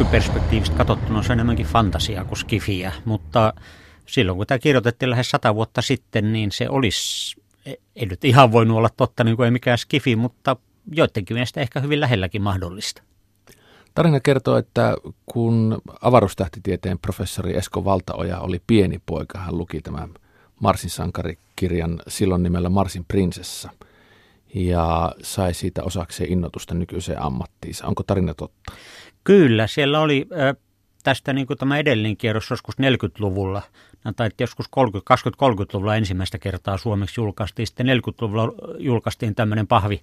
nykyperspektiivistä katsottuna se on enemmänkin fantasiaa kuin skifiä, mutta silloin kun tämä kirjoitettiin lähes sata vuotta sitten, niin se olisi, ei nyt ihan voinut olla totta, niin kuin ei mikään skifi, mutta joidenkin mielestä ehkä hyvin lähelläkin mahdollista. Tarina kertoo, että kun avaruustähtitieteen professori Esko Valtaoja oli pieni poika, hän luki tämän Marsin sankarikirjan silloin nimellä Marsin prinsessa ja sai siitä osakseen innotusta nykyiseen ammattiinsa. Onko tarina totta? Kyllä, siellä oli äh, tästä niin kuin tämä edellinen kierros joskus 40-luvulla, tai joskus 20-30-luvulla ensimmäistä kertaa suomeksi julkaistiin. Sitten 40-luvulla julkaistiin tämmöinen pahvi,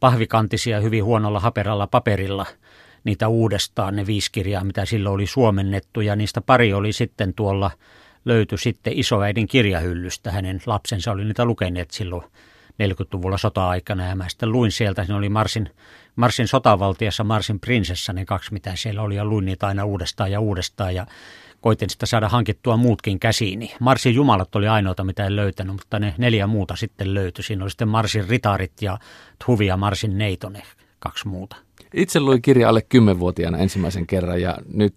pahvikantisia hyvin huonolla haperalla paperilla niitä uudestaan, ne viisi kirjaa, mitä silloin oli suomennettu, ja niistä pari oli sitten tuolla, löytyi sitten isoäidin kirjahyllystä. Hänen lapsensa oli niitä lukeneet silloin 40-luvulla sota-aikana, ja mä sitten luin sieltä, ne oli Marsin, Marsin sotavaltiassa, Marsin prinsessa, ne kaksi, mitä siellä oli, ja luin niitä aina uudestaan ja uudestaan, ja koitin sitä saada hankittua muutkin käsiini. Marsin jumalat oli ainoita, mitä en löytänyt, mutta ne neljä muuta sitten löytyi. Siinä oli sitten Marsin ritarit ja Thuvi ja Marsin neitone, kaksi muuta. Itse luin kirja alle 10-vuotiaana ensimmäisen kerran ja nyt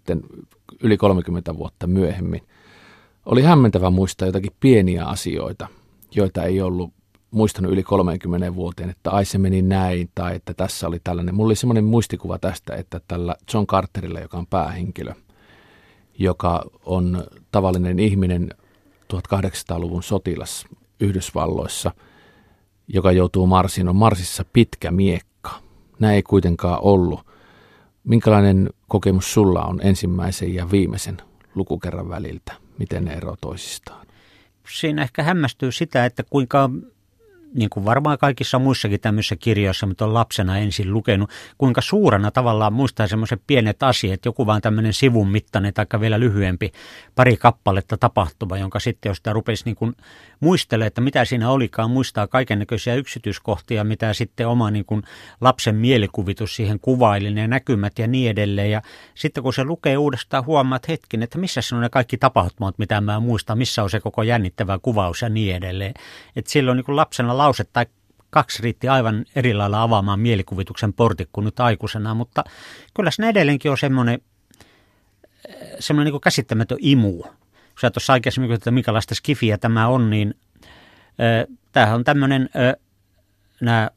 yli 30 vuotta myöhemmin. Oli hämmentävä muistaa jotakin pieniä asioita, joita ei ollut muistanut yli 30 vuoteen, että ai se meni näin tai että tässä oli tällainen. Mulla oli semmoinen muistikuva tästä, että tällä John Carterilla, joka on päähenkilö, joka on tavallinen ihminen 1800-luvun sotilas Yhdysvalloissa, joka joutuu Marsiin, on Marsissa pitkä miekka. Näin ei kuitenkaan ollut. Minkälainen kokemus sulla on ensimmäisen ja viimeisen lukukerran väliltä? Miten ne eroavat toisistaan? Siinä ehkä hämmästyy sitä, että kuinka niin kuin varmaan kaikissa muissakin tämmöisissä kirjoissa, mitä on lapsena ensin lukenut, kuinka suurena tavallaan muistaa semmoiset pienet asiat, joku vaan tämmöinen sivun mittainen tai vielä lyhyempi pari kappaletta tapahtuma, jonka sitten jos sitä rupesi niin kuin muistelemaan, että mitä siinä olikaan, muistaa kaiken näköisiä yksityiskohtia, mitä sitten oma niin kuin lapsen mielikuvitus siihen kuvaili, ne näkymät ja niin edelleen. Ja sitten kun se lukee uudestaan, huomaat hetkin, että missä on ne kaikki tapahtumat, mitä mä muistan, missä on se koko jännittävä kuvaus ja niin edelleen. Että silloin niin kuin lapsena lause tai kaksi riitti aivan eri lailla avaamaan mielikuvituksen portit kuin nyt aikuisena, mutta kyllä siinä edelleenkin on semmoinen, semmoinen niin käsittämätön imu. Sä tuossa aikaisemmin että minkälaista skifiä tämä on, niin äh, tämähän on tämmöinen, nämä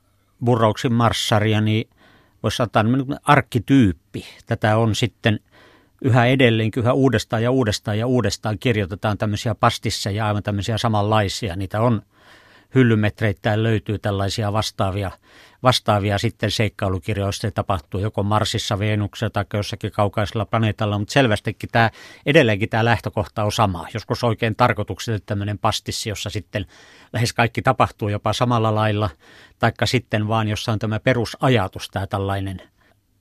Burrouksin marssaria, niin voisi sanoa arkkityyppi. Tätä on sitten yhä edelleen, yhä uudestaan ja uudestaan ja uudestaan kirjoitetaan tämmöisiä pastissa ja aivan tämmöisiä samanlaisia. Niitä on hyllymetreittäin löytyy tällaisia vastaavia, vastaavia sitten seikkailukirjoista. Se tapahtuu joko Marsissa, Venuksessa tai jossakin kaukaisella planeetalla, mutta selvästikin tämä, edelleenkin tämä lähtökohta on sama. Joskus oikein tarkoituksellisesti tämmöinen pastissi, jossa sitten lähes kaikki tapahtuu jopa samalla lailla, taikka sitten vaan jossa on tämä perusajatus, tämä tällainen –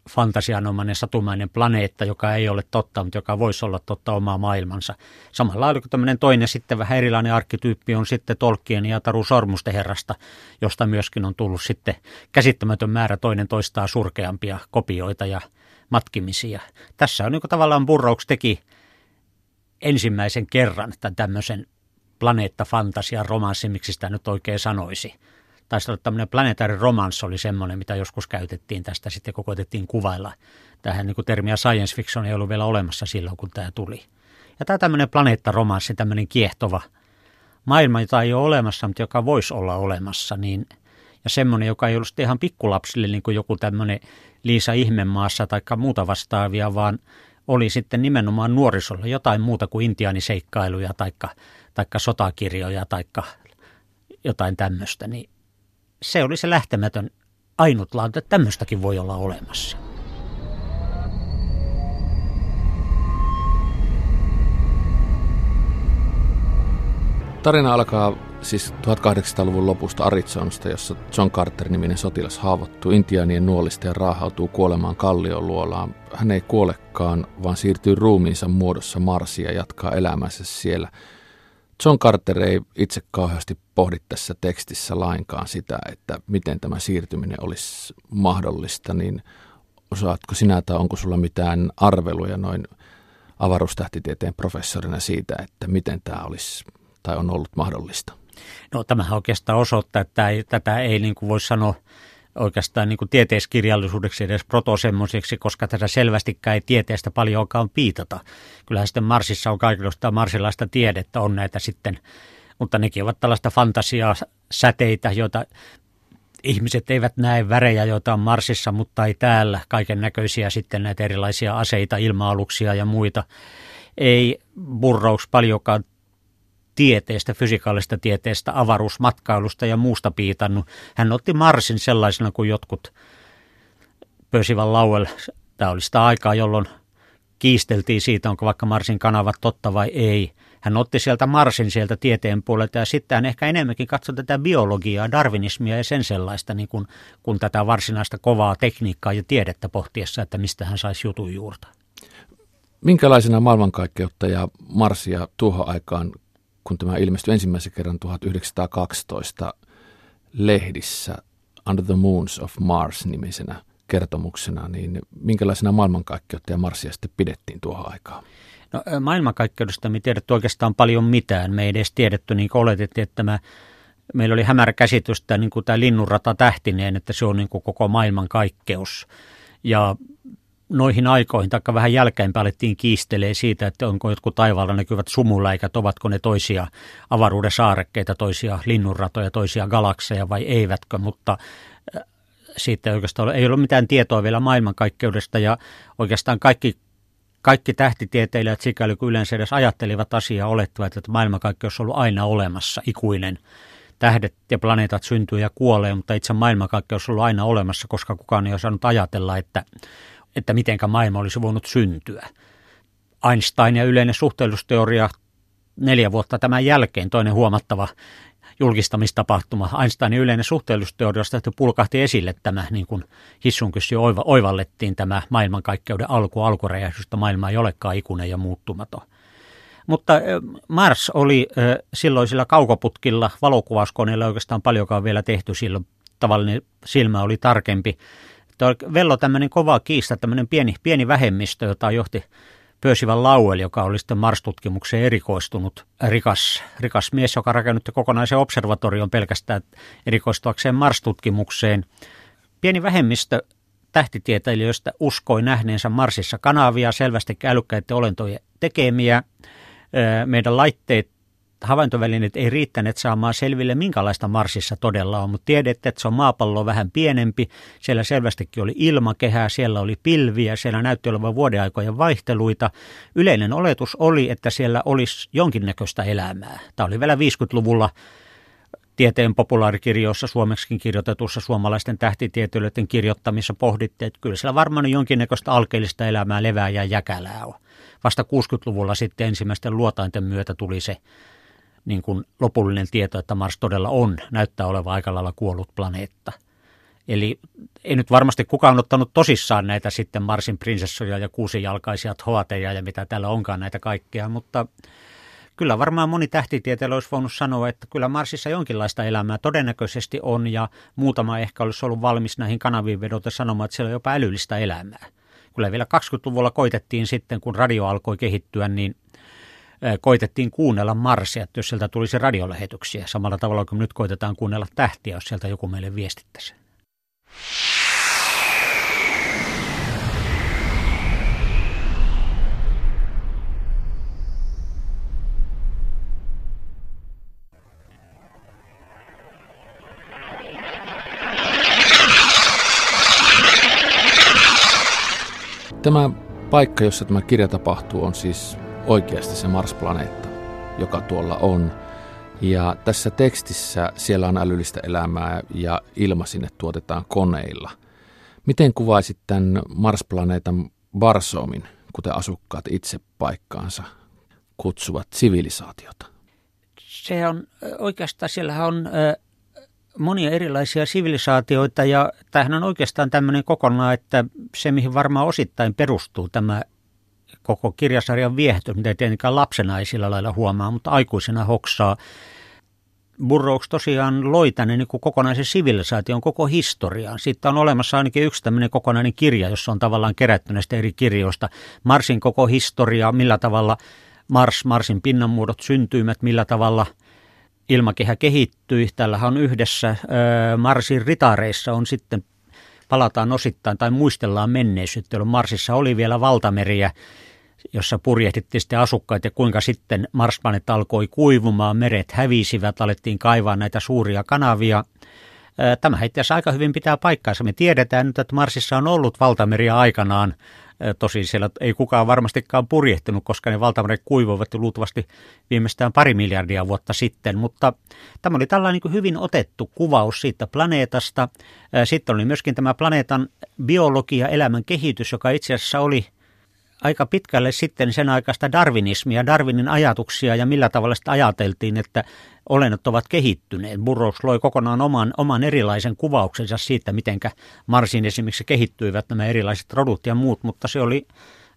fantasianomainen satumainen planeetta, joka ei ole totta, mutta joka voisi olla totta omaa maailmansa. Samalla lailla kuin tämmöinen toinen sitten vähän erilainen arkkityyppi on sitten Tolkien ja Taru Sormusten herrasta, josta myöskin on tullut sitten käsittämätön määrä toinen toistaa surkeampia kopioita ja matkimisia. Tässä on niin kuin tavallaan Burroughs teki ensimmäisen kerran tämän tämmöisen planeetta-fantasian romanssin, miksi sitä nyt oikein sanoisi – taisi olla tämmöinen planetary romance oli semmoinen, mitä joskus käytettiin tästä sitten koko koitettiin kuvailla. Tähän niin kuin termiä science fiction ei ollut vielä olemassa silloin, kun tämä tuli. Ja tämä tämmöinen planeettaromanssi, tämmöinen kiehtova maailma, jota ei ole olemassa, mutta joka voisi olla olemassa, niin ja semmoinen, joka ei ollut ihan pikkulapsille niin kuin joku tämmöinen Liisa Ihmemaassa tai muuta vastaavia, vaan oli sitten nimenomaan nuorisolla jotain muuta kuin intiaaniseikkailuja tai taikka sotakirjoja tai jotain tämmöistä, niin se oli se lähtemätön ainutlaatu, että tämmöistäkin voi olla olemassa. Tarina alkaa siis 1800-luvun lopusta Arizonasta, jossa John Carter-niminen sotilas haavoittuu intiaanien nuolista ja raahautuu kuolemaan kallioluolaan. Hän ei kuolekaan, vaan siirtyy ruumiinsa muodossa Marsia ja jatkaa elämänsä siellä – John Carter ei itse kauheasti pohdi tässä tekstissä lainkaan sitä, että miten tämä siirtyminen olisi mahdollista, niin osaatko sinä tai onko sulla mitään arveluja noin avaruustähtitieteen professorina siitä, että miten tämä olisi tai on ollut mahdollista? No tämähän oikeastaan osoittaa, että tätä ei niin kuin voi sanoa oikeastaan niin kuin tieteiskirjallisuudeksi edes protosemmoiseksi, koska tässä selvästikään ei tieteestä paljonkaan piitata. Kyllähän sitten Marsissa on kaikenlaista marsilaista tiedettä, on näitä sitten, mutta nekin ovat tällaista fantasiaa, säteitä, joita ihmiset eivät näe värejä, joita on Marsissa, mutta ei täällä. Kaiken näköisiä sitten näitä erilaisia aseita, ilma-aluksia ja muita. Ei Burroughs paljonkaan tieteestä, fysikaalista tieteestä, avaruusmatkailusta ja muusta piitannut. Hän otti Marsin sellaisena kuin jotkut Pösivän Lauel. Tämä oli sitä aikaa, jolloin kiisteltiin siitä, onko vaikka Marsin kanavat totta vai ei. Hän otti sieltä Marsin sieltä tieteen puolelta ja sitten hän ehkä enemmänkin katsoi tätä biologiaa, darwinismia ja sen sellaista, niin kuin, kun tätä varsinaista kovaa tekniikkaa ja tiedettä pohtiessa, että mistä hän saisi jutun juurta. Minkälaisena maailmankaikkeutta ja Marsia tuohon aikaan kun tämä ilmestyi ensimmäisen kerran 1912 lehdissä Under the Moons of Mars nimisenä kertomuksena, niin minkälaisena maailmankaikkeutta ja Marsia sitten pidettiin tuohon aikaan? No, maailmankaikkeudesta me tiedetty oikeastaan paljon mitään. Me ei edes tiedetty, niin kuin oletettiin, että tämä, meillä oli hämärä käsitys, että niin kuin tämä linnunrata tähtineen, että se on niin kuin koko maailmankaikkeus. Ja noihin aikoihin, taikka vähän jälkeenpäin alettiin kiistelee siitä, että onko jotkut taivaalla näkyvät sumuläikät, ovatko ne toisia avaruuden saarekkeita, toisia linnunratoja, toisia galakseja vai eivätkö, mutta äh, siitä oikeastaan ei ollut mitään tietoa vielä maailmankaikkeudesta ja oikeastaan kaikki, kaikki tähtitieteilijät sikäli kuin yleensä edes ajattelivat asiaa olettivat, että maailmankaikkeus on ollut aina olemassa, ikuinen. Tähdet ja planeetat syntyy ja kuolee, mutta itse maailmankaikkeus on ollut aina olemassa, koska kukaan ei osannut ajatella, että että mitenkä maailma olisi voinut syntyä. Einstein ja yleinen suhteellisuusteoria neljä vuotta tämän jälkeen, toinen huomattava julkistamistapahtuma. Einsteinin yleinen suhteellisuusteoriasta, että pulkahti esille tämä, niin kuin Hissunkys jo oiva, oivallettiin tämä maailmankaikkeuden alku, alkuräjähdystä. Maailma ei olekaan ikuinen ja muuttumaton. Mutta Mars oli silloisilla kaukoputkilla, valokuvauskoneilla oikeastaan paljonkaan vielä tehty silloin. Tavallinen silmä oli tarkempi. Tuo Vello tämmöinen kova kiista, tämmöinen pieni, pieni vähemmistö, jota johti Pöysivän Lauel, joka oli sitten Mars-tutkimukseen erikoistunut rikas, rikas mies, joka rakennutti kokonaisen observatorion pelkästään erikoistuakseen Mars-tutkimukseen. Pieni vähemmistö tähtitieteilijöistä uskoi nähneensä Marsissa kanavia, selvästi älykkäiden olentojen tekemiä. Meidän laitteet havaintovälineet ei riittäneet saamaan selville, minkälaista Marsissa todella on, mutta tiedettiin, että se on maapallo vähän pienempi. Siellä selvästikin oli ilmakehää, siellä oli pilviä, siellä näytti olevan vuodeaikojen vaihteluita. Yleinen oletus oli, että siellä olisi jonkinnäköistä elämää. Tämä oli vielä 50-luvulla tieteen populaarikirjoissa, suomeksikin kirjoitetussa suomalaisten tähtitieteilijöiden kirjoittamissa pohdittiin, että kyllä siellä varmaan jonkinnäköistä alkeellista elämää, levää ja jäkälää on. Vasta 60-luvulla sitten ensimmäisten luotainten myötä tuli se niin kuin lopullinen tieto, että Mars todella on, näyttää olevan aika lailla kuollut planeetta. Eli ei nyt varmasti kukaan ottanut tosissaan näitä sitten Marsin prinsessoja ja kuusijalkaisia hoateja ja mitä täällä onkaan näitä kaikkea, mutta kyllä varmaan moni tähtitieteilijä olisi voinut sanoa, että kyllä Marsissa jonkinlaista elämää todennäköisesti on ja muutama ehkä olisi ollut valmis näihin kanaviin vedota sanomaan, että siellä on jopa älyllistä elämää. Kyllä vielä 20-luvulla koitettiin sitten, kun radio alkoi kehittyä, niin – koitettiin kuunnella Marsia, että jos sieltä tulisi radiolähetyksiä, samalla tavalla kuin nyt koitetaan kuunnella tähtiä, jos sieltä joku meille viestittäisi. Tämä paikka, jossa tämä kirja tapahtuu, on siis oikeasti se Mars-planeetta, joka tuolla on. Ja tässä tekstissä siellä on älyllistä elämää ja ilma sinne tuotetaan koneilla. Miten kuvaisit tämän Mars-planeetan Barsoomin, kuten asukkaat itse paikkaansa kutsuvat sivilisaatiota? Se on oikeastaan, siellä on monia erilaisia sivilisaatioita ja tämähän on oikeastaan tämmöinen kokonaan, että se mihin varmaan osittain perustuu tämä koko kirjasarjan viehätys, mitä tietenkään lapsena ei sillä lailla huomaa, mutta aikuisena hoksaa. Burroughs tosiaan loi tänne niin kuin kokonaisen sivilisaation koko historiaan. Siitä on olemassa ainakin yksi tämmöinen kokonainen kirja, jossa on tavallaan kerätty näistä eri kirjoista. Marsin koko historia, millä tavalla Mars, Marsin pinnanmuodot syntyivät, millä tavalla ilmakehä kehittyi. Tällähän on yhdessä Marsin ritareissa on sitten palataan osittain tai muistellaan menneisyyttä, jolloin Marsissa oli vielä valtameriä, jossa purjehdittiin sitten asukkaita ja kuinka sitten Marsplanet alkoi kuivumaan, meret hävisivät, alettiin kaivaa näitä suuria kanavia. Tämä itse asiassa aika hyvin pitää paikkaansa. Me tiedetään nyt, että Marsissa on ollut valtameriä aikanaan Tosin siellä ei kukaan varmastikaan purjehtinut, koska ne valtameret kuivuivat luultavasti viimeistään pari miljardia vuotta sitten, mutta tämä oli tällainen niin hyvin otettu kuvaus siitä planeetasta. Sitten oli myöskin tämä planeetan biologia, elämän kehitys, joka itse asiassa oli – aika pitkälle sitten sen aikaista darwinismia, Darwinin ajatuksia ja millä tavalla sitä ajateltiin, että olennot ovat kehittyneet. Burroughs loi kokonaan oman, oman erilaisen kuvauksensa siitä, miten Marsin esimerkiksi kehittyivät nämä erilaiset rodut ja muut, mutta se oli,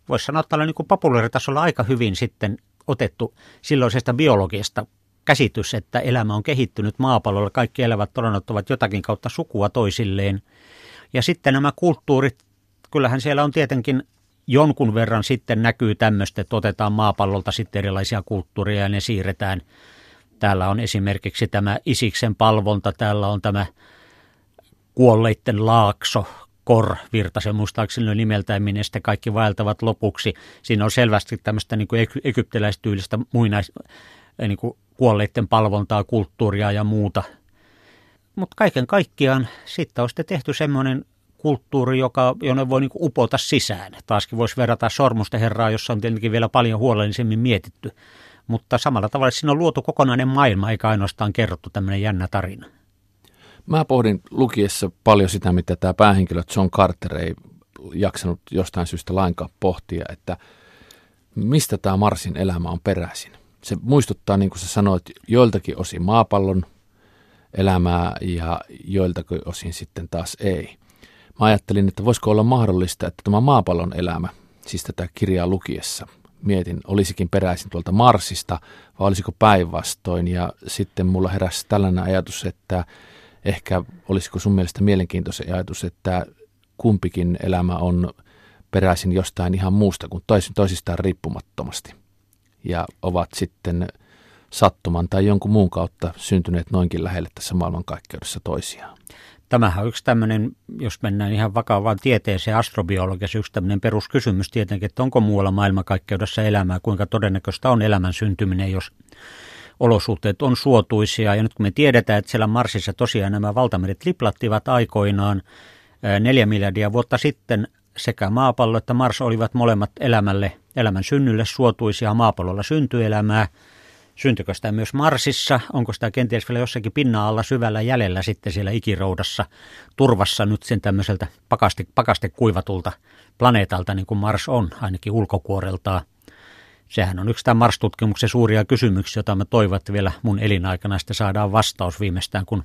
voisi sanoa tällä niin populaaritasolla aika hyvin sitten otettu silloisesta biologiasta käsitys, että elämä on kehittynyt maapallolla, kaikki elävät olennot ovat jotakin kautta sukua toisilleen. Ja sitten nämä kulttuurit, kyllähän siellä on tietenkin jonkun verran sitten näkyy tämmöistä, että otetaan maapallolta sitten erilaisia kulttuureja ja ne siirretään. Täällä on esimerkiksi tämä Isiksen palvonta, täällä on tämä kuolleitten laakso, Kor Virtasen muistaakseni nimeltään, minne sitten kaikki vaeltavat lopuksi. Siinä on selvästi tämmöistä niin kuin egyptiläistyylistä muinais, niin kuin kuolleiden palvontaa, kulttuuria ja muuta. Mutta kaiken kaikkiaan sitten on sitten tehty semmoinen kulttuuri, joka, jonne voi niin upota sisään. Taaskin voisi verrata Sormusten herraa, jossa on tietenkin vielä paljon huolellisemmin mietitty. Mutta samalla tavalla siinä on luotu kokonainen maailma, eikä ainoastaan kerrottu tämmöinen jännä tarina. Mä pohdin lukiessa paljon sitä, mitä tämä päähenkilö John Carter ei jaksanut jostain syystä lainkaan pohtia, että mistä tämä Marsin elämä on peräisin. Se muistuttaa, niin kuin sä sanoit, joiltakin osin maapallon elämää ja joiltakin osin sitten taas ei mä ajattelin, että voisiko olla mahdollista, että tämä maapallon elämä, siis tätä kirjaa lukiessa, mietin, olisikin peräisin tuolta Marsista vai olisiko päinvastoin. Ja sitten mulla heräsi tällainen ajatus, että ehkä olisiko sun mielestä mielenkiintoinen ajatus, että kumpikin elämä on peräisin jostain ihan muusta kuin toisistaan riippumattomasti. Ja ovat sitten sattuman tai jonkun muun kautta syntyneet noinkin lähelle tässä maailmankaikkeudessa toisiaan. Tämähän on yksi tämmöinen, jos mennään ihan vakavaan tieteeseen astrobiologiassa, yksi tämmöinen peruskysymys tietenkin, että onko muualla maailmankaikkeudessa elämää, kuinka todennäköistä on elämän syntyminen, jos olosuhteet on suotuisia. Ja nyt kun me tiedetään, että siellä Marsissa tosiaan nämä valtamerit liplattivat aikoinaan neljä miljardia vuotta sitten, sekä maapallo että Mars olivat molemmat elämälle, elämän synnylle suotuisia. Maapallolla syntyi elämää – Syntyykö sitä myös Marsissa? Onko sitä kenties vielä jossakin pinnan alla syvällä jäljellä sitten siellä ikiroudassa turvassa nyt sen tämmöiseltä pakaste, pakaste kuivatulta planeetalta, niin kuin Mars on, ainakin ulkokuoreltaan. Sehän on yksi tämän Mars-tutkimuksen suuria kysymyksiä, jota mä toivon, että vielä mun elinaikana sitten saadaan vastaus viimeistään, kun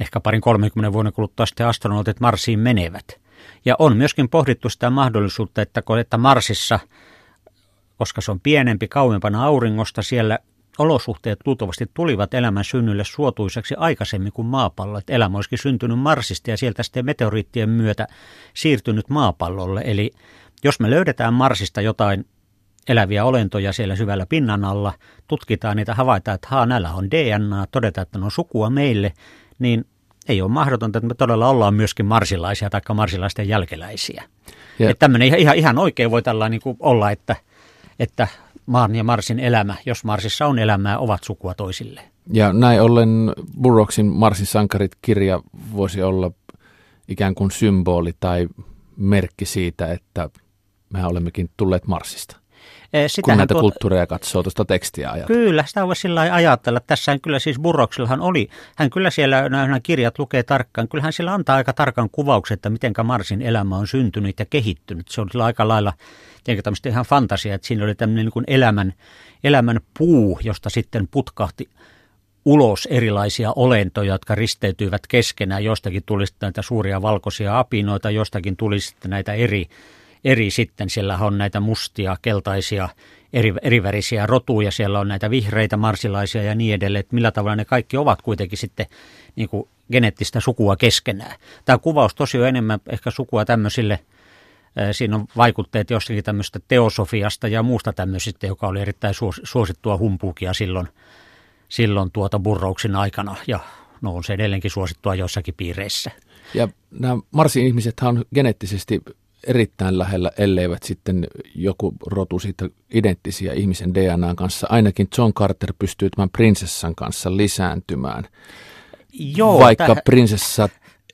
ehkä parin 30 vuoden kuluttua sitten astronautit Marsiin menevät. Ja on myöskin pohdittu sitä mahdollisuutta, että, että Marsissa – koska se on pienempi kauempana auringosta, siellä olosuhteet luultavasti tulivat elämän synnylle suotuiseksi aikaisemmin kuin maapallo. Että elämä olisikin syntynyt Marsista ja sieltä sitten meteoriittien myötä siirtynyt maapallolle. Eli jos me löydetään Marsista jotain eläviä olentoja siellä syvällä pinnan alla, tutkitaan niitä, havaitaan, että haa, näillä on DNA, todetaan, että ne on sukua meille, niin ei ole mahdotonta, että me todella ollaan myöskin marsilaisia tai marsilaisten jälkeläisiä. Ja. Että tämmöinen ihan, ihan oikein voi tällainen niin olla, että – että maan ja Marsin elämä, jos Marsissa on elämää, ovat sukua toisille. Ja näin ollen Burroughsin Marsin sankarit-kirja voisi olla ikään kuin symboli tai merkki siitä, että me olemmekin tulleet Marsista. Eh, Sitähän kun näitä tuota, kulttuureja katsoo tuosta tekstiä ajatella. Kyllä, sitä voi sillä ajatella. Tässä kyllä siis Burroughsillahan oli, hän kyllä siellä nämä kirjat lukee tarkkaan, kyllä hän sillä antaa aika tarkan kuvauksen, että miten Marsin elämä on syntynyt ja kehittynyt. Se on sillä aika lailla tietenkin tämmöistä ihan fantasia, että siinä oli tämmöinen niin kuin elämän, elämän puu, josta sitten putkahti ulos erilaisia olentoja, jotka risteytyivät keskenään. Jostakin tuli näitä suuria valkoisia apinoita, jostakin tuli sitten näitä eri, eri sitten. Siellä on näitä mustia, keltaisia, eri, erivärisiä rotuja, siellä on näitä vihreitä, marsilaisia ja niin edelleen. Että millä tavalla ne kaikki ovat kuitenkin sitten niin kuin geneettistä sukua keskenään. Tämä kuvaus tosiaan enemmän ehkä sukua tämmöisille – Siinä on vaikutteet jostakin tämmöistä teosofiasta ja muusta tämmöisistä, joka oli erittäin suosittua humpuukia silloin, silloin tuota Burrouksin aikana ja no on se edelleenkin suosittua jossakin piireissä. Ja nämä Marsin ihmiset on geneettisesti erittäin lähellä, elleivät sitten joku rotu siitä identtisiä ihmisen DNAn kanssa. Ainakin John Carter pystyy tämän prinsessan kanssa lisääntymään. Joo, Vaikka täh- prinsessa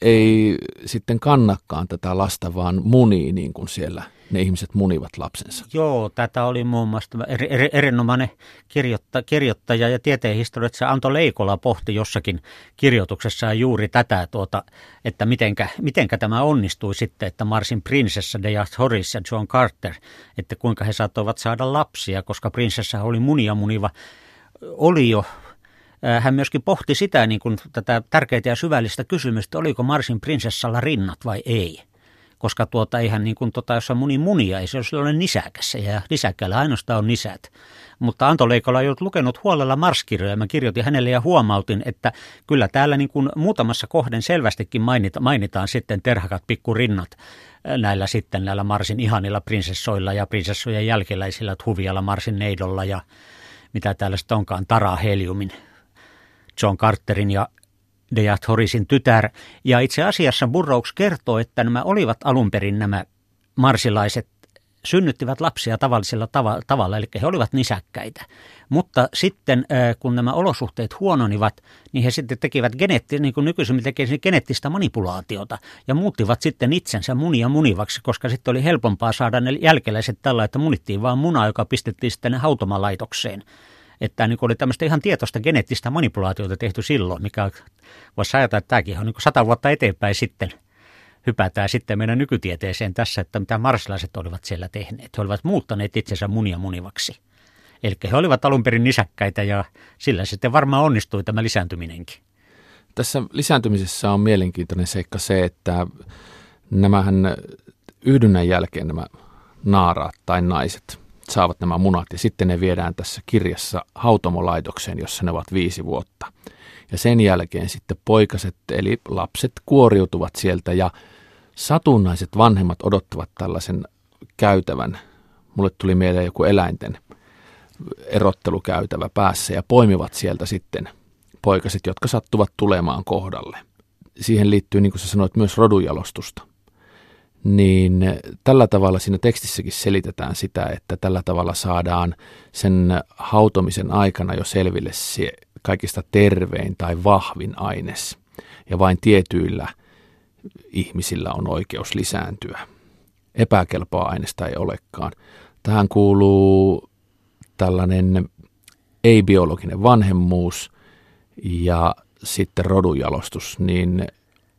ei sitten kannakaan tätä lasta, vaan munii niin kuin siellä ne ihmiset munivat lapsensa. Joo, tätä oli muun muassa eri, eri, erinomainen kirjoittaja, kirjoittaja ja tieteenhistorioitsija Anto Leikola pohti jossakin kirjoituksessa juuri tätä, tuota, että mitenkä, mitenkä tämä onnistui sitten, että Marsin prinsessa Deja Horis ja John Carter, että kuinka he saattoivat saada lapsia, koska prinsessa oli munia muniva oli jo hän myöskin pohti sitä niin kuin tätä tärkeää ja syvällistä kysymystä, oliko Marsin prinsessalla rinnat vai ei koska tuota, eihän niin kuin, tota, jos on muni munia, ei se ole nisäkässä ja nisäkkällä ainoastaan on nisät. Mutta Anto Leikola on lukenut huolella marskirjoja. Mä kirjoitin hänelle ja huomautin, että kyllä täällä niin kuin muutamassa kohden selvästikin mainita, mainitaan sitten terhakat pikkurinnat näillä sitten näillä Marsin ihanilla prinsessoilla ja prinsessojen jälkeläisillä, Huvialla, Marsin neidolla ja mitä täällä sitten onkaan, Tara Heliumin, John Carterin ja Deat Horisin tytär. Ja itse asiassa Burroughs kertoo, että nämä olivat alun perin nämä marsilaiset synnyttivät lapsia tavallisella tava- tavalla, eli he olivat nisäkkäitä. Mutta sitten kun nämä olosuhteet huononivat, niin he sitten tekivät geneetti, niin kuin nykyisin tekevät geneettistä manipulaatiota ja muuttivat sitten itsensä munia munivaksi, koska sitten oli helpompaa saada ne jälkeläiset tällä, että munittiin vaan muna, joka pistettiin sitten hautomalaitokseen. Että niin oli tämmöistä ihan tietoista geneettistä manipulaatiota tehty silloin, mikä voisi ajatella, että tämäkin on niin sata vuotta eteenpäin sitten hypätään sitten meidän nykytieteeseen tässä, että mitä marsilaiset olivat siellä tehneet. He olivat muuttaneet itsensä munia munivaksi. Eli he olivat alun perin nisäkkäitä ja sillä sitten varmaan onnistui tämä lisääntyminenkin. Tässä lisääntymisessä on mielenkiintoinen seikka se, että nämähän yhdynnän jälkeen nämä naaraat tai naiset saavat nämä munat ja sitten ne viedään tässä kirjassa hautomolaitokseen, jossa ne ovat viisi vuotta. Ja sen jälkeen sitten poikaset eli lapset kuoriutuvat sieltä ja satunnaiset vanhemmat odottavat tällaisen käytävän. Mulle tuli mieleen joku eläinten erottelukäytävä päässä ja poimivat sieltä sitten poikaset, jotka sattuvat tulemaan kohdalle. Siihen liittyy, niin kuin sä sanoit, myös rodujalostusta niin tällä tavalla siinä tekstissäkin selitetään sitä, että tällä tavalla saadaan sen hautomisen aikana jo selville se kaikista tervein tai vahvin aines. Ja vain tietyillä ihmisillä on oikeus lisääntyä. Epäkelpoa aineesta ei olekaan. Tähän kuuluu tällainen ei-biologinen vanhemmuus ja sitten rodunjalostus, niin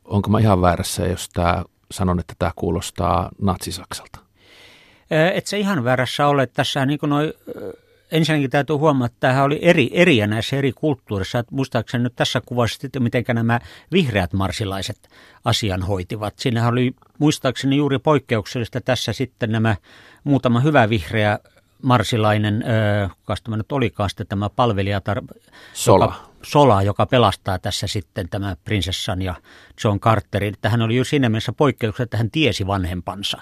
onko mä ihan väärässä, jos tämä sanon, että tämä kuulostaa natsisaksalta. Et se ihan väärässä ole. Tässä niin noi, ensinnäkin täytyy huomata, että tämä oli eri, eriä näissä eri kulttuurissa. Että muistaakseni nyt tässä kuvassa sitten, miten nämä vihreät marsilaiset asian hoitivat. Siinähän oli muistaakseni juuri poikkeuksellista tässä sitten nämä muutama hyvä vihreä marsilainen, kuka tämä nyt olikaan sitten tämä palvelijatar... Sola. Joka, Sola, joka pelastaa tässä sitten tämä prinsessan ja John Carterin. Että hän oli jo siinä mielessä poikkeuksessa, että hän tiesi vanhempansa.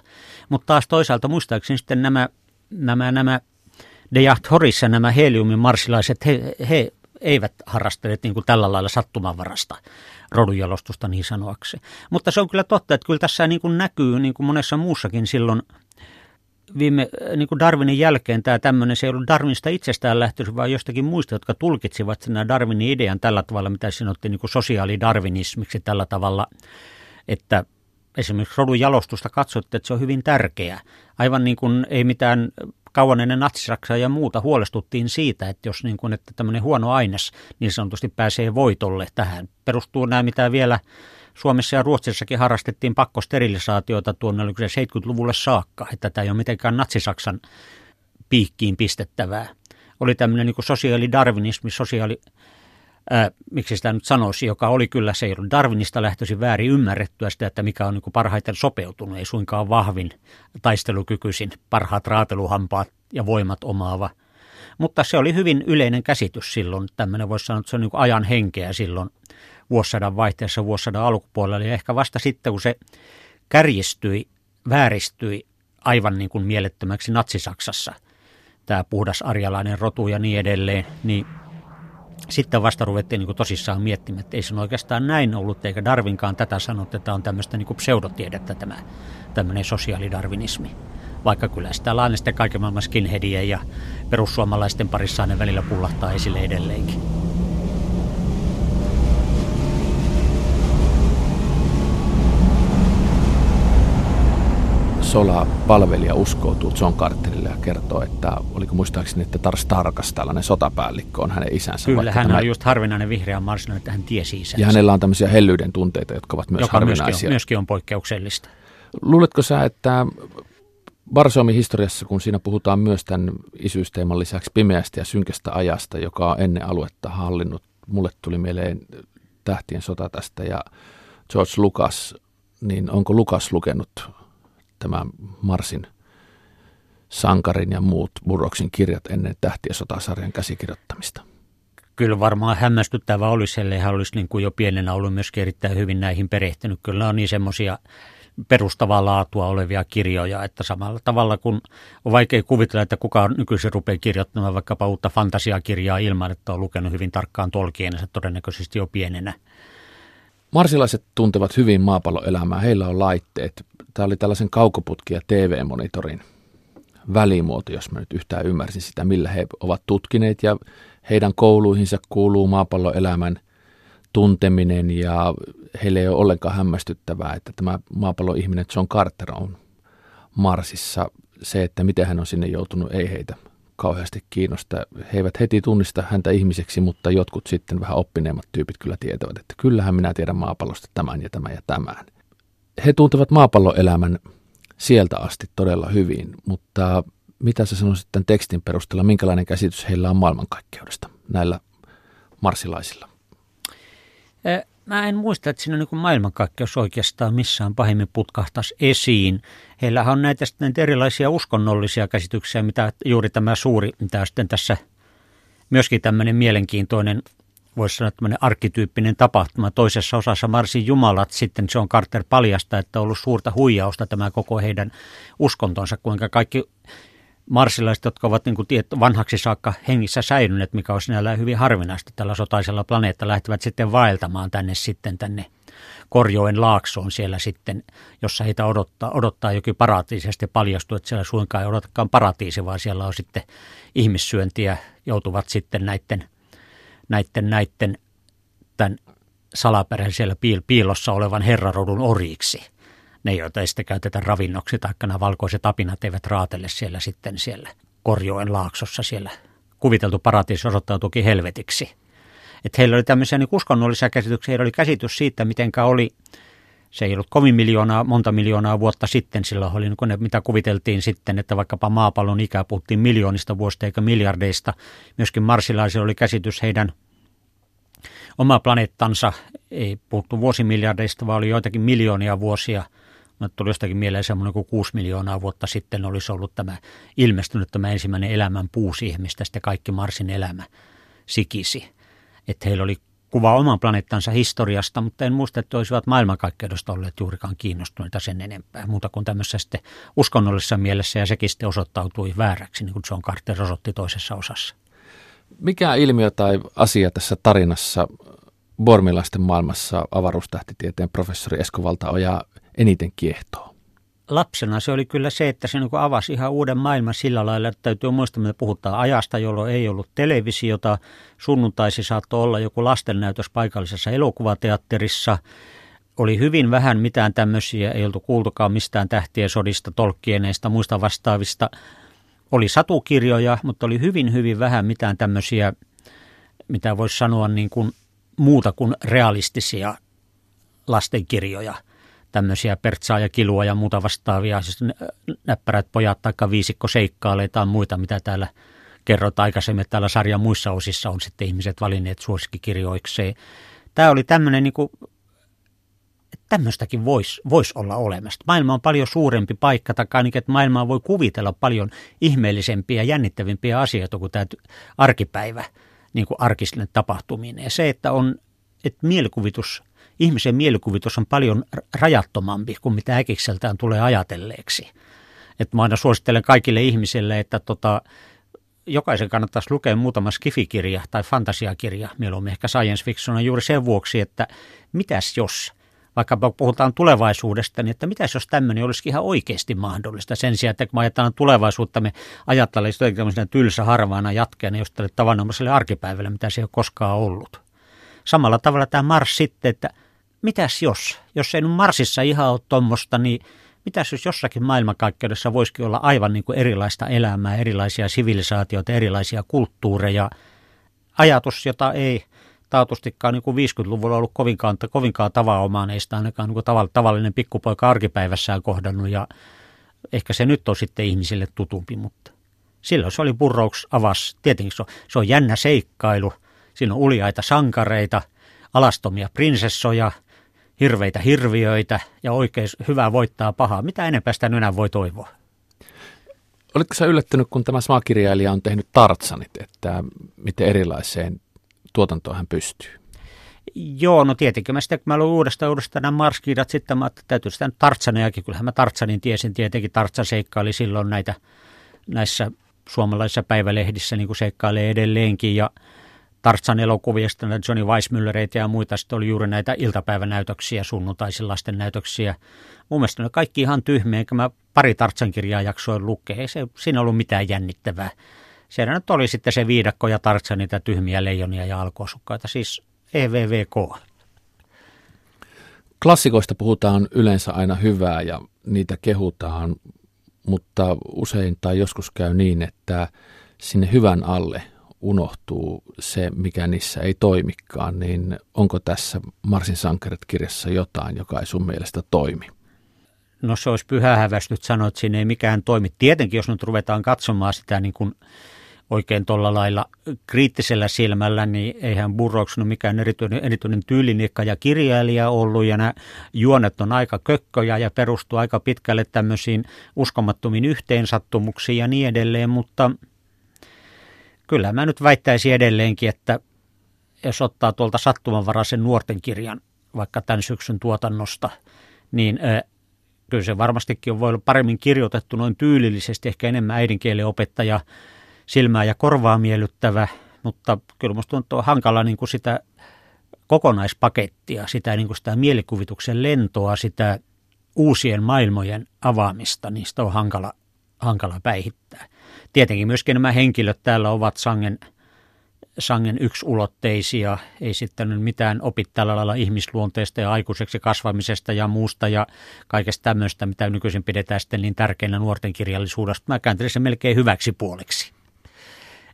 Mutta taas toisaalta muistaakseni sitten nämä, nämä, nämä Dejaht Horissa nämä heliumin marsilaiset, he, he eivät harrastaneet niin kuin tällä lailla sattumanvarasta rodunjalostusta niin sanoakseen. Mutta se on kyllä totta, että kyllä tässä niin kuin näkyy niin kuin monessa muussakin silloin – viime niin kuin Darwinin jälkeen tämä tämmöinen, se ei ollut Darwinista itsestään lähtöisin, vaan jostakin muista, jotka tulkitsivat sen Darwinin idean tällä tavalla, mitä sanottiin niin sosiaalidarwinismiksi tällä tavalla, että esimerkiksi rodun jalostusta katsottiin, että se on hyvin tärkeä. Aivan niin kuin ei mitään kauan ennen natsisaksaa ja muuta huolestuttiin siitä, että jos niin kuin, että tämmöinen huono aines niin sanotusti pääsee voitolle tähän. Perustuu nämä, mitä vielä Suomessa ja Ruotsissakin harrastettiin pakkosterilisaatioita tuonne 70-luvulle saakka, että tämä ei ole mitenkään natsisaksan piikkiin pistettävää. Oli tämmöinen niin sosiaalidarwinismi, sosiaali, ää, miksi sitä nyt sanoisi, joka oli kyllä se Darwinista lähtöisin väärin ymmärrettyä sitä, että mikä on niin parhaiten sopeutunut, ei suinkaan vahvin taistelukykyisin, parhaat raateluhampaat ja voimat omaava. Mutta se oli hyvin yleinen käsitys silloin, tämmöinen voisi sanoa, että se on niin ajan henkeä silloin vuosisadan vaihteessa vuosisadan alkupuolella. Ja ehkä vasta sitten, kun se kärjistyi, vääristyi aivan niin kuin mielettömäksi Natsi-Saksassa, tämä puhdas arjalainen rotu ja niin edelleen, niin sitten vasta ruvettiin niin kuin tosissaan miettimään, että ei se oikeastaan näin ollut, eikä Darwinkaan tätä sanonut, että on tämmöistä niin kuin pseudotiedettä tämä tämmöinen sosiaalidarwinismi. Vaikka kyllä sitä on sitten kaiken maailman skinheadien ja perussuomalaisten parissa ne välillä pullahtaa esille edelleenkin. Sola palvelija uskoutuu John Carterille ja kertoo, että oliko muistaakseni, että Tars Tarkas, tällainen sotapäällikkö, on hänen isänsä. Kyllä, hän tämä... on just harvinainen vihreä marsinainen, että hän tiesi isänsä. Ja hänellä on tämmöisiä hellyyden tunteita, jotka ovat myös Joka harvinaisia. Myöskin on, myöskin on poikkeuksellista. Luuletko sä, että Varsoomin historiassa, kun siinä puhutaan myös tämän isyysteeman lisäksi pimeästä ja synkästä ajasta, joka on ennen aluetta hallinnut, mulle tuli mieleen tähtien sota tästä ja George Lucas, niin onko Lukas lukenut tämä Marsin sankarin ja muut Burroksin kirjat ennen tähtien sotasarjan käsikirjoittamista? Kyllä varmaan hämmästyttävä olisi, ellei hän olisi niin kuin jo pienenä ollut myöskin erittäin hyvin näihin perehtynyt. Kyllä on niin semmoisia perustavaa laatua olevia kirjoja, että samalla tavalla kun on vaikea kuvitella, että kuka nykyisin rupeaa kirjoittamaan vaikkapa uutta fantasiakirjaa ilman, että on lukenut hyvin tarkkaan tolkiensa todennäköisesti jo pienenä. Marsilaiset tuntevat hyvin maapalloelämää, heillä on laitteet. Tämä oli tällaisen kaukoputki- ja TV-monitorin välimuoto, jos mä nyt yhtään ymmärsin sitä, millä he ovat tutkineet ja heidän kouluihinsa kuuluu maapalloelämän tunteminen ja heille ei ole ollenkaan hämmästyttävää, että tämä maapallon ihminen John Carter on Marsissa. Se, että miten hän on sinne joutunut, ei heitä kauheasti kiinnosta. He eivät heti tunnista häntä ihmiseksi, mutta jotkut sitten vähän oppineemmat tyypit kyllä tietävät, että kyllähän minä tiedän maapallosta tämän ja tämän ja tämän. He tuntevat maapalloelämän sieltä asti todella hyvin, mutta mitä sä sanoisit tämän tekstin perusteella, minkälainen käsitys heillä on maailmankaikkeudesta näillä marsilaisilla? Mä en muista, että siinä niin maailmankaikkeus oikeastaan missään pahemmin putkahtaisi esiin. Heillähän on näitä, näitä erilaisia uskonnollisia käsityksiä, mitä juuri tämä suuri, mitä sitten tässä myöskin tämmöinen mielenkiintoinen, voisi sanoa tämmöinen arkkityyppinen tapahtuma. Toisessa osassa Marsin Jumalat sitten John Carter paljasta, että on ollut suurta huijausta tämä koko heidän uskontonsa, kuinka kaikki marsilaiset, jotka ovat niin kuin vanhaksi saakka hengissä säilyneet, mikä on sinällään hyvin harvinaista tällä sotaisella planeetta, lähtevät sitten vaeltamaan tänne sitten tänne Korjoen laaksoon siellä sitten, jossa heitä odottaa, odottaa jokin paratiisisesti paljastuu, että siellä suinkaan ei odotakaan paratiisi, vaan siellä on sitten ihmissyöntiä, joutuvat sitten näiden, näiden, näiden tämän salaperäisellä piilossa olevan herrarodun oriksi ne, joita ei sitten käytetä ravinnoksi, taikka nämä valkoiset apinat eivät raatelle siellä sitten siellä Korjoen laaksossa siellä. Kuviteltu paratiisi osoittautuikin helvetiksi. Että heillä oli tämmöisiä niin uskonnollisia käsityksiä, heillä oli käsitys siitä, miten oli, se ei ollut kovin miljoonaa, monta miljoonaa vuotta sitten, silloin oli niin ne, mitä kuviteltiin sitten, että vaikkapa maapallon ikä puhuttiin miljoonista vuosista eikä miljardeista. Myöskin marsilaisilla oli käsitys heidän oma planeettansa, ei puhuttu vuosimiljardeista, vaan oli joitakin miljoonia vuosia – Mä tuli jostakin mieleen semmoinen kuin 6 miljoonaa vuotta sitten olisi ollut tämä ilmestynyt tämä ensimmäinen elämän puusi, mistä sitten kaikki Marsin elämä sikisi. Että heillä oli kuva oman planeettansa historiasta, mutta en muista, että olisivat maailmankaikkeudesta olleet juurikaan kiinnostuneita sen enempää, muuta kuin tämmöisessä sitten uskonnollisessa mielessä, ja sekin sitten osoittautui vääräksi, niin kuin John Carter osoitti toisessa osassa. Mikä ilmiö tai asia tässä tarinassa Bormilaisten maailmassa avaruustähtitieteen professori Esko Valtaoja eniten kiehtoo? Lapsena se oli kyllä se, että se niin avasi ihan uuden maailman sillä lailla, että täytyy muistaa, että puhutaan ajasta, jolloin ei ollut televisiota. Sunnuntaisi saattoi olla joku lastennäytös paikallisessa elokuvateatterissa. Oli hyvin vähän mitään tämmöisiä, ei oltu kuultukaan mistään tähtien sodista, tolkkieneista, muista vastaavista. Oli satukirjoja, mutta oli hyvin, hyvin vähän mitään tämmöisiä, mitä voisi sanoa niin kuin muuta kuin realistisia lastenkirjoja – tämmöisiä pertsaa ja kilua ja muuta vastaavia, siis näppärät pojat tai viisikko seikkaalee tai muita, mitä täällä kerrot aikaisemmin, täällä sarjan muissa osissa on sitten ihmiset valinneet suosikkikirjoikseen. Tämä oli tämmöinen, niin tämmöistäkin voisi vois olla olemassa. Maailma on paljon suurempi paikka, tai ainakin, että maailmaa voi kuvitella paljon ihmeellisempiä ja jännittävimpiä asioita kuin tämä arkipäivä, niin kuin arkisille tapahtuminen. Ja se, että on, että mielikuvitus – ihmisen mielikuvitus on paljon rajattomampi kuin mitä äkikseltään tulee ajatelleeksi. Et mä aina suosittelen kaikille ihmisille, että tota, jokaisen kannattaisi lukea muutama skifikirja tai fantasiakirja, mieluummin ehkä science fictiona juuri sen vuoksi, että mitäs jos, vaikka puhutaan tulevaisuudesta, niin että mitäs jos tämmöinen olisikin ihan oikeasti mahdollista sen sijaan, että kun ajatellaan tulevaisuutta, me ajattelemme sitä tämmöisenä tylsä harvaana jatkeena just tälle tavanomaiselle arkipäivälle, mitä se ei ole koskaan ollut. Samalla tavalla tämä Mars sitten, että mitäs jos, jos ei nyt Marsissa ihan ole tuommoista, niin mitäs jos jossakin maailmankaikkeudessa voisikin olla aivan niin kuin erilaista elämää, erilaisia sivilisaatioita, erilaisia kulttuureja. Ajatus, jota ei taatustikaan niin kuin 50-luvulla ollut kovinkaan, kovinkaan tavaomaan, ei sitä ainakaan niin tavallinen pikkupoika arkipäivässään kohdannut ja ehkä se nyt on sitten ihmisille tutumpi, mutta silloin se oli Burroughs avas. Tietenkin se on, se on jännä seikkailu, siinä on uljaita sankareita, alastomia prinsessoja – hirveitä hirviöitä ja oikein hyvää voittaa pahaa. Mitä enempää sitä enää voi toivoa? Olitko sä yllättynyt, kun tämä sama kirjailija on tehnyt Tartsanit, että miten erilaiseen tuotantoon hän pystyy? Joo, no tietenkin. Mä sitten, kun mä luin uudestaan uudestaan nämä Mars-kirjat, sitten mä että täytyy sitä Tartsanejakin. Kyllähän mä Tartsanin tiesin tietenkin. Tartsan seikkaili silloin näitä näissä suomalaisissa päivälehdissä, niin kuin seikkailee edelleenkin. Ja Tartsan elokuvista, Johnny Weissmüllereitä ja muita. Sitten oli juuri näitä iltapäivänäytöksiä, sunnuntaisin lasten näytöksiä. Mun mielestä ne kaikki ihan tyhmiä, enkä mä pari Tartsan kirjaa jaksoin lukea. Ei se, siinä ollut mitään jännittävää. Siellä nyt oli sitten se viidakko ja Tartsan niitä tyhmiä leijonia ja alkuasukkaita, siis EVVK. Klassikoista puhutaan yleensä aina hyvää ja niitä kehutaan, mutta usein tai joskus käy niin, että sinne hyvän alle unohtuu se, mikä niissä ei toimikaan, niin onko tässä Marsin sankarit-kirjassa jotain, joka ei sun mielestä toimi? No se olisi pyhä hävästyt sanoa, että siinä ei mikään toimi. Tietenkin, jos nyt ruvetaan katsomaan sitä niin kuin oikein tuolla lailla kriittisellä silmällä, niin eihän Burroughs ole mikään erityinen, erityinen tyylinikka ja kirjailija ollut, ja nämä juonet on aika kökköjä ja perustuu aika pitkälle tämmöisiin uskomattomiin yhteensattumuksiin ja niin edelleen, mutta – kyllä mä nyt väittäisin edelleenkin, että jos ottaa tuolta sattumanvaraisen nuorten kirjan vaikka tämän syksyn tuotannosta, niin kyllä se varmastikin on voi olla paremmin kirjoitettu noin tyylillisesti, ehkä enemmän äidinkielen opettaja silmää ja korvaa miellyttävä, mutta kyllä musta tuntuu hankala niin kuin sitä kokonaispakettia, sitä, niin kuin sitä mielikuvituksen lentoa, sitä uusien maailmojen avaamista, niistä on hankala, hankala päihittää. Tietenkin myöskin nämä henkilöt täällä ovat sangen, sangen yksulotteisia, ei sitten mitään opit tällä lailla ihmisluonteesta ja aikuiseksi kasvamisesta ja muusta ja kaikesta tämmöistä, mitä nykyisin pidetään sitten niin tärkeänä nuorten kirjallisuudesta. Mä kääntelin sen melkein hyväksi puoleksi.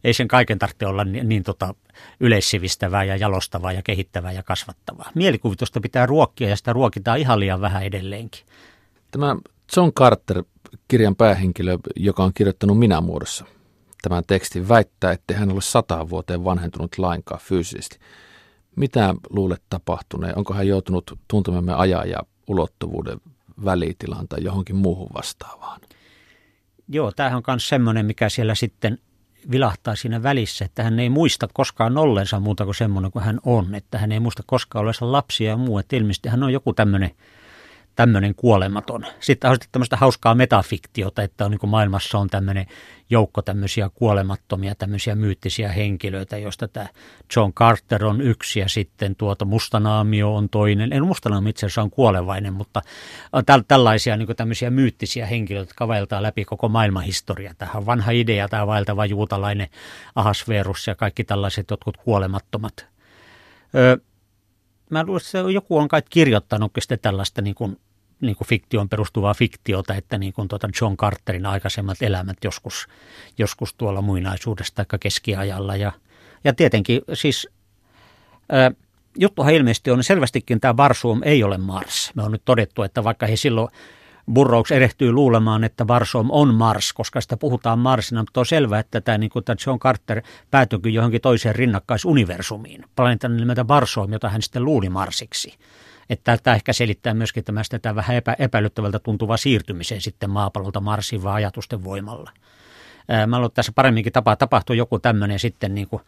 Ei sen kaiken tarvitse olla niin, niin tota, yleissivistävää ja jalostavaa ja kehittävää ja kasvattavaa. Mielikuvitusta pitää ruokkia ja sitä ruokitaan ihan liian vähän edelleenkin. Tämä John Carter kirjan päähenkilö, joka on kirjoittanut minä muodossa tämän tekstin, väittää, että hän ole sataan vuoteen vanhentunut lainkaan fyysisesti. Mitä luulet tapahtuneen? Onko hän joutunut tuntemamme ajan ja ulottuvuuden välitilaan tai johonkin muuhun vastaavaan? Joo, tämähän on myös semmoinen, mikä siellä sitten vilahtaa siinä välissä, että hän ei muista koskaan ollensa muuta kuin semmoinen kuin hän on. Että hän ei muista koskaan ollensa lapsia ja muu. Että ilmeisesti hän on joku tämmöinen – tämmöinen kuolematon. Sitten on sitten tämmöistä hauskaa metafiktiota, että on niin kuin maailmassa on tämmöinen joukko tämmöisiä kuolemattomia, tämmöisiä myyttisiä henkilöitä, joista tämä John Carter on yksi ja sitten tuota Mustanaamio on toinen. En Mustanaamio itse asiassa on kuolevainen, mutta on täl- tällaisia niin tämmöisiä myyttisiä henkilöitä, jotka vaeltaa läpi koko maailman historia. Tähän vanha idea, tämä vaeltava juutalainen Ahasverus ja kaikki tällaiset jotkut kuolemattomat. Öö, mä luulen, että joku on kai kirjoittanut sitten tällaista niin kuin niin kuin fiktioon perustuvaa fiktiota, että niin kuin tuota John Carterin aikaisemmat elämät joskus, joskus tuolla muinaisuudesta tai keskiajalla. Ja, ja tietenkin siis ää, juttuhan ilmeisesti on selvästikin tämä Barsoom ei ole Mars. Me on nyt todettu, että vaikka he silloin Burroughs erehtyy luulemaan, että Barsoom on Mars, koska sitä puhutaan Marsina, mutta on selvää, että tämä, niin kuin tämä John Carter päätyikin johonkin toiseen rinnakkaisuniversumiin. Planeetan nimeltä Barsoom, jota hän sitten luuli Marsiksi. Että tämä ehkä selittää myöskin tämä vähän epä, epäilyttävältä tuntuva siirtymiseen sitten maapallolta Marsin vaan ajatusten voimalla. Mä luulen, että tässä paremminkin tapa, tapahtuu joku tämmöinen sitten niin kuin,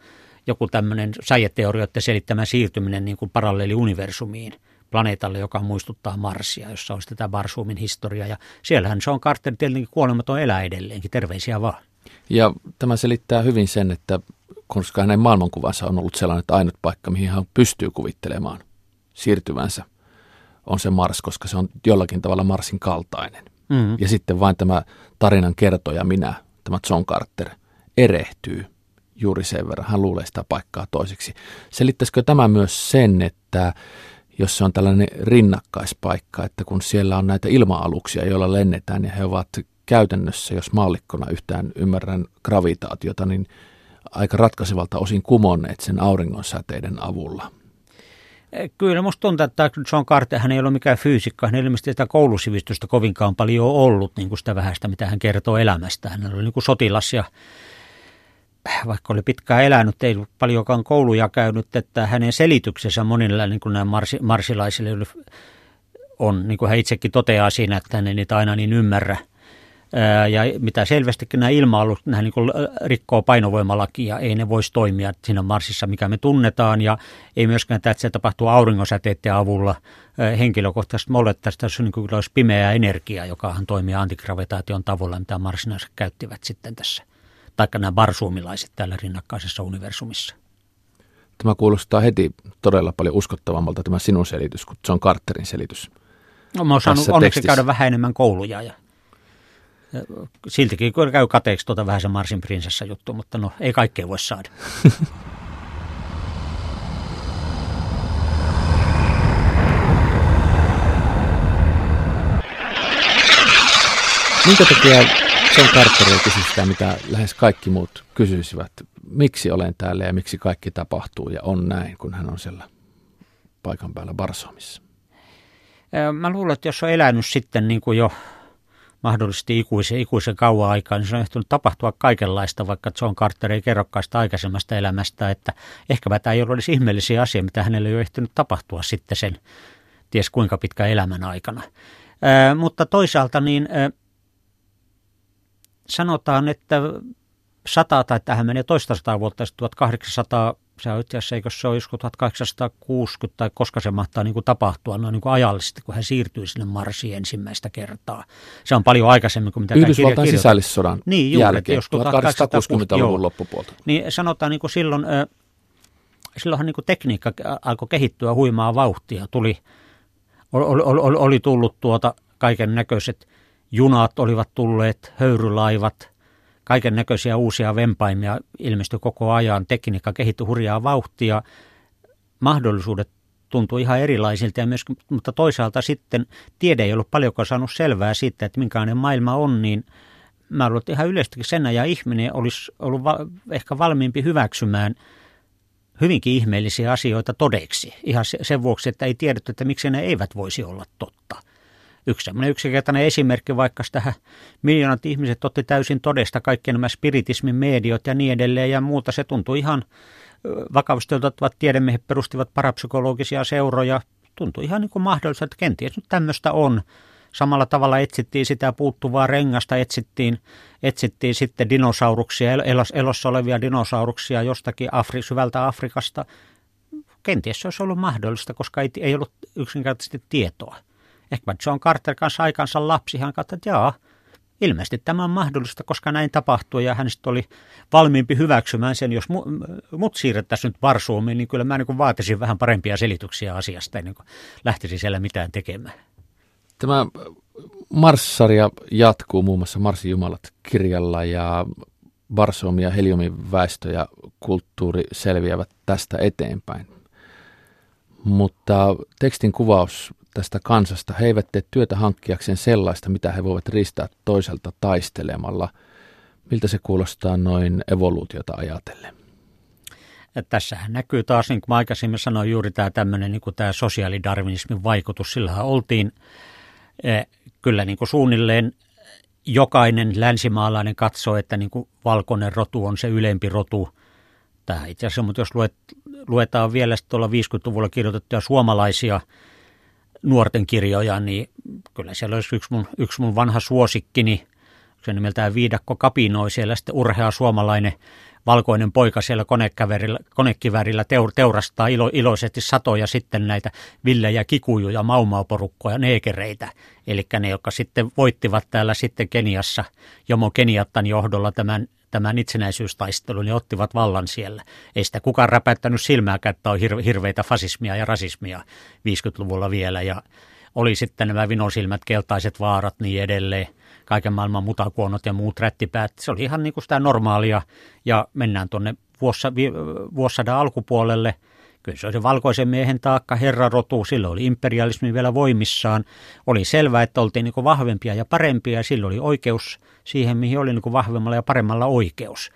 joku tämmöinen säijeteorioiden selittämä siirtyminen niin kuin paralleeliuniversumiin planeetalle, joka muistuttaa Marsia, jossa olisi tätä Barsoomin historiaa. Ja siellähän John Carter tietenkin kuolematon elää edelleenkin. Terveisiä vaan. Ja tämä selittää hyvin sen, että koska hänen maailmankuvansa on ollut sellainen, että ainut paikka, mihin hän pystyy kuvittelemaan siirtyvänsä, on se Mars, koska se on jollakin tavalla Marsin kaltainen. Mm. Ja sitten vain tämä tarinan kertoja minä, tämä John Carter, erehtyy juuri sen verran. Hän luulee sitä paikkaa toiseksi. Selittäisikö tämä myös sen, että jos se on tällainen rinnakkaispaikka, että kun siellä on näitä ilma-aluksia, joilla lennetään ja he ovat käytännössä, jos maallikkona yhtään ymmärrän gravitaatiota, niin aika ratkaisevalta osin kumonneet sen auringon säteiden avulla. Kyllä musta tuntuu, että John Carter, hän ei ole mikään fyysikko, hän ei ilmeisesti sitä koulusivistystä kovinkaan paljon ollut, niin kuin sitä vähäistä, mitä hän kertoo elämästä. Hän oli niin kuin sotilas ja vaikka oli pitkään elänyt, ei paljonkaan kouluja käynyt, että hänen selityksensä monille niin kuin marsi, marsilaisille on, niin kuin hän itsekin toteaa siinä, että hän ei niitä aina niin ymmärrä. Ja mitä selvästikin nämä ilma nämä niin rikkoo painovoimalakia, ei ne voisi toimia siinä Marsissa, mikä me tunnetaan, ja ei myöskään tämä, että se tapahtuu auringonsäteiden avulla. Henkilökohtaisesti me olettaisiin, että se niin olisi pimeää energiaa, joka toimii antigravitaation tavalla, mitä marsinaiset käyttivät sitten tässä taikka nämä barsuumilaiset täällä rinnakkaisessa universumissa. Tämä kuulostaa heti todella paljon uskottavammalta tämä sinun selitys kuin John Carterin selitys. No, mä oon saanut onneksi tekstissä. käydä vähän enemmän kouluja ja, ja siltikin käy kateeksi tuota vähän se Marsin prinsessa juttu, mutta no ei kaikkea voi saada. Minkä takia John Carter kysyi sitä, mitä lähes kaikki muut kysyisivät. Miksi olen täällä ja miksi kaikki tapahtuu ja on näin, kun hän on siellä paikan päällä Barsomissa? Mä luulen, että jos on elänyt sitten niin kuin jo mahdollisesti ikuisen, ikuisen kauan aikaa, niin se on ehtinyt tapahtua kaikenlaista, vaikka John Carter ei kerrokaan sitä aikaisemmasta elämästä, että ehkä tämä ei ole olisi ihmeellisiä asia, mitä hänelle ei ole ehtinyt tapahtua sitten sen ties kuinka pitkä elämän aikana. Ää, mutta toisaalta niin ää, sanotaan, että sata tai tähän menee toista sataa vuotta, 1800, se on itse asiassa, eikö se ole joskus 1860 tai koska se mahtaa niin kuin tapahtua noin niin kuin ajallisesti, kun hän siirtyy sinne Marsiin ensimmäistä kertaa. Se on paljon aikaisemmin kuin mitä Yhdysvaltain kirja sisällissodan niin, juuri, jälkeen, joskus 1860-luvun loppupuolta. Niin sanotaan niin kuin silloin, silloinhan niin kuin tekniikka alkoi kehittyä huimaa vauhtia. Tuli, oli, oli, oli tullut tuota kaiken näköiset junat olivat tulleet, höyrylaivat, kaiken näköisiä uusia vempaimia ilmestyi koko ajan, tekniikka kehittyi hurjaa vauhtia, mahdollisuudet tuntui ihan erilaisilta, ja myös, mutta toisaalta sitten tiede ei ollut paljonkaan saanut selvää siitä, että minkälainen maailma on, niin mä luulen, että ihan yleistäkin sen ja ihminen olisi ollut va- ehkä valmiimpi hyväksymään hyvinkin ihmeellisiä asioita todeksi. Ihan sen vuoksi, että ei tiedetty, että miksi ne eivät voisi olla totta. Yksi sellainen yksinkertainen esimerkki vaikka tähän miljoonat ihmiset otti täysin todesta kaikki nämä spiritismin mediot ja niin edelleen ja muuta. Se tuntui ihan vakavasti otettavat tiedemiehet perustivat parapsykologisia seuroja. Tuntui ihan niin kuin mahdollista, että kenties nyt tämmöistä on. Samalla tavalla etsittiin sitä puuttuvaa rengasta, etsittiin, etsittiin sitten dinosauruksia, elos, elossa olevia dinosauruksia jostakin Afri, syvältä Afrikasta. Kenties se olisi ollut mahdollista, koska ei, ei ollut yksinkertaisesti tietoa. Ehkä John Carter kanssa aikansa lapsi, hän katsoi, että jaa, ilmeisesti tämä on mahdollista, koska näin tapahtui ja hän sitten oli valmiimpi hyväksymään sen. Jos mut siirrettäisiin nyt Varsuumiin, niin kyllä mä niin vaatisin vähän parempia selityksiä asiasta ennen kuin lähtisin siellä mitään tekemään. Tämä Mars-sarja jatkuu muun muassa Marsin jumalat kirjalla ja Varsoomi ja Heliumin väestö ja kulttuuri selviävät tästä eteenpäin. Mutta tekstin kuvaus tästä kansasta. He eivät tee työtä hankkiakseen sellaista, mitä he voivat ristää toiselta taistelemalla. Miltä se kuulostaa noin evoluutiota ajatellen? Ja tässähän näkyy taas, niin kuin aikaisemmin sanoin, juuri tämä tämmöinen niin kuin tämä sosiaalidarwinismin vaikutus. Sillähän oltiin eh, kyllä niin kuin suunnilleen jokainen länsimaalainen katsoo, että niin kuin valkoinen rotu on se ylempi rotu. Tämä itse asiassa, mutta jos luet, luetaan vielä tuolla 50-luvulla kirjoitettuja suomalaisia – nuorten kirjoja, niin kyllä siellä olisi yksi mun, yksi mun vanha suosikkini, se nimeltään Viidakko kapinoi, siellä sitten urhea suomalainen valkoinen poika siellä konekivärillä, teur, teurastaa ilo, iloisesti satoja sitten näitä villejä, kikujuja, maumauporukkoja, neekereitä. Eli ne, jotka sitten voittivat täällä sitten Keniassa, Jomo Keniattan johdolla tämän tämän itsenäisyystaistelun ja ottivat vallan siellä. Ei sitä kukaan räpättänyt silmääkään, että on hirveitä fasismia ja rasismia 50-luvulla vielä. Ja oli sitten nämä vinosilmät, keltaiset vaarat niin edelleen, kaiken maailman mutakuonot ja muut rättipäät. Se oli ihan niin kuin sitä normaalia ja mennään tuonne vuosisadan alkupuolelle. Kyllä se oli se valkoisen miehen taakka, herrarotu, silloin oli imperialismi vielä voimissaan. Oli selvää, että oltiin niin vahvempia ja parempia ja silloin oli oikeus siihen, mihin oli niin vahvemmalla ja paremmalla oikeus.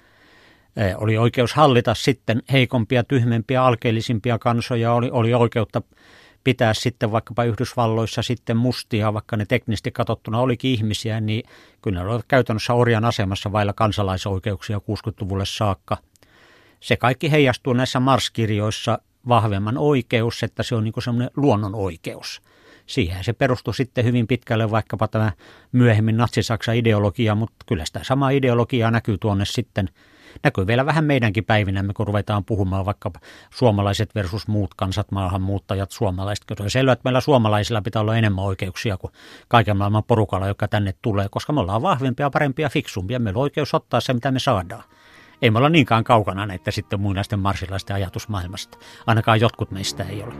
Oli oikeus hallita sitten heikompia, tyhmempiä, alkeellisimpia kansoja, oli, oli oikeutta pitää sitten vaikkapa Yhdysvalloissa sitten mustia, vaikka ne teknisesti katsottuna olikin ihmisiä, niin kyllä ne olivat käytännössä orjan asemassa vailla kansalaisoikeuksia 60-luvulle saakka. Se kaikki heijastuu näissä marskirjoissa vahvemman oikeus, että se on niin semmoinen luonnon oikeus. Siihen se perustui sitten hyvin pitkälle vaikkapa tämä myöhemmin natsi-Saksan ideologia, mutta kyllä sitä samaa ideologiaa näkyy tuonne sitten – näkyy vielä vähän meidänkin päivinämme, kun ruvetaan puhumaan vaikka suomalaiset versus muut kansat, maahanmuuttajat, suomalaiset. Kyllä on selvä, että meillä suomalaisilla pitää olla enemmän oikeuksia kuin kaiken maailman porukalla, joka tänne tulee, koska me ollaan vahvempia, parempia, fiksumpia. Meillä on oikeus ottaa se, mitä me saadaan. Ei me olla niinkään kaukana näitä sitten muinaisten marsilaisten ajatusmaailmasta. Ainakaan jotkut meistä ei ole.